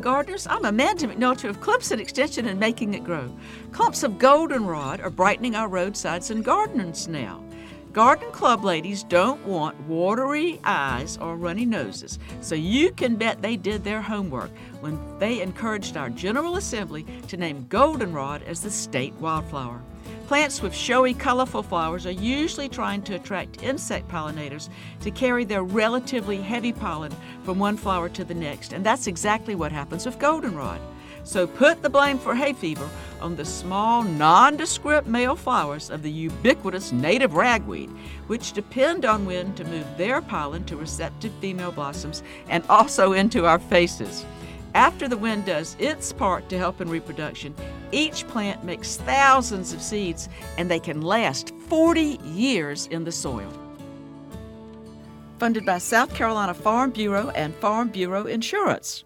Gardeners. I'm Amanda McNulty of Clemson Extension and Making It Grow. Clumps of goldenrod are brightening our roadsides and gardens now. Garden club ladies don't want watery eyes or runny noses, so you can bet they did their homework when they encouraged our General Assembly to name goldenrod as the state wildflower. Plants with showy, colorful flowers are usually trying to attract insect pollinators to carry their relatively heavy pollen from one flower to the next, and that's exactly what happens with goldenrod. So put the blame for hay fever on the small, nondescript male flowers of the ubiquitous native ragweed, which depend on wind to move their pollen to receptive female blossoms and also into our faces. After the wind does its part to help in reproduction, each plant makes thousands of seeds and they can last 40 years in the soil. Funded by South Carolina Farm Bureau and Farm Bureau Insurance.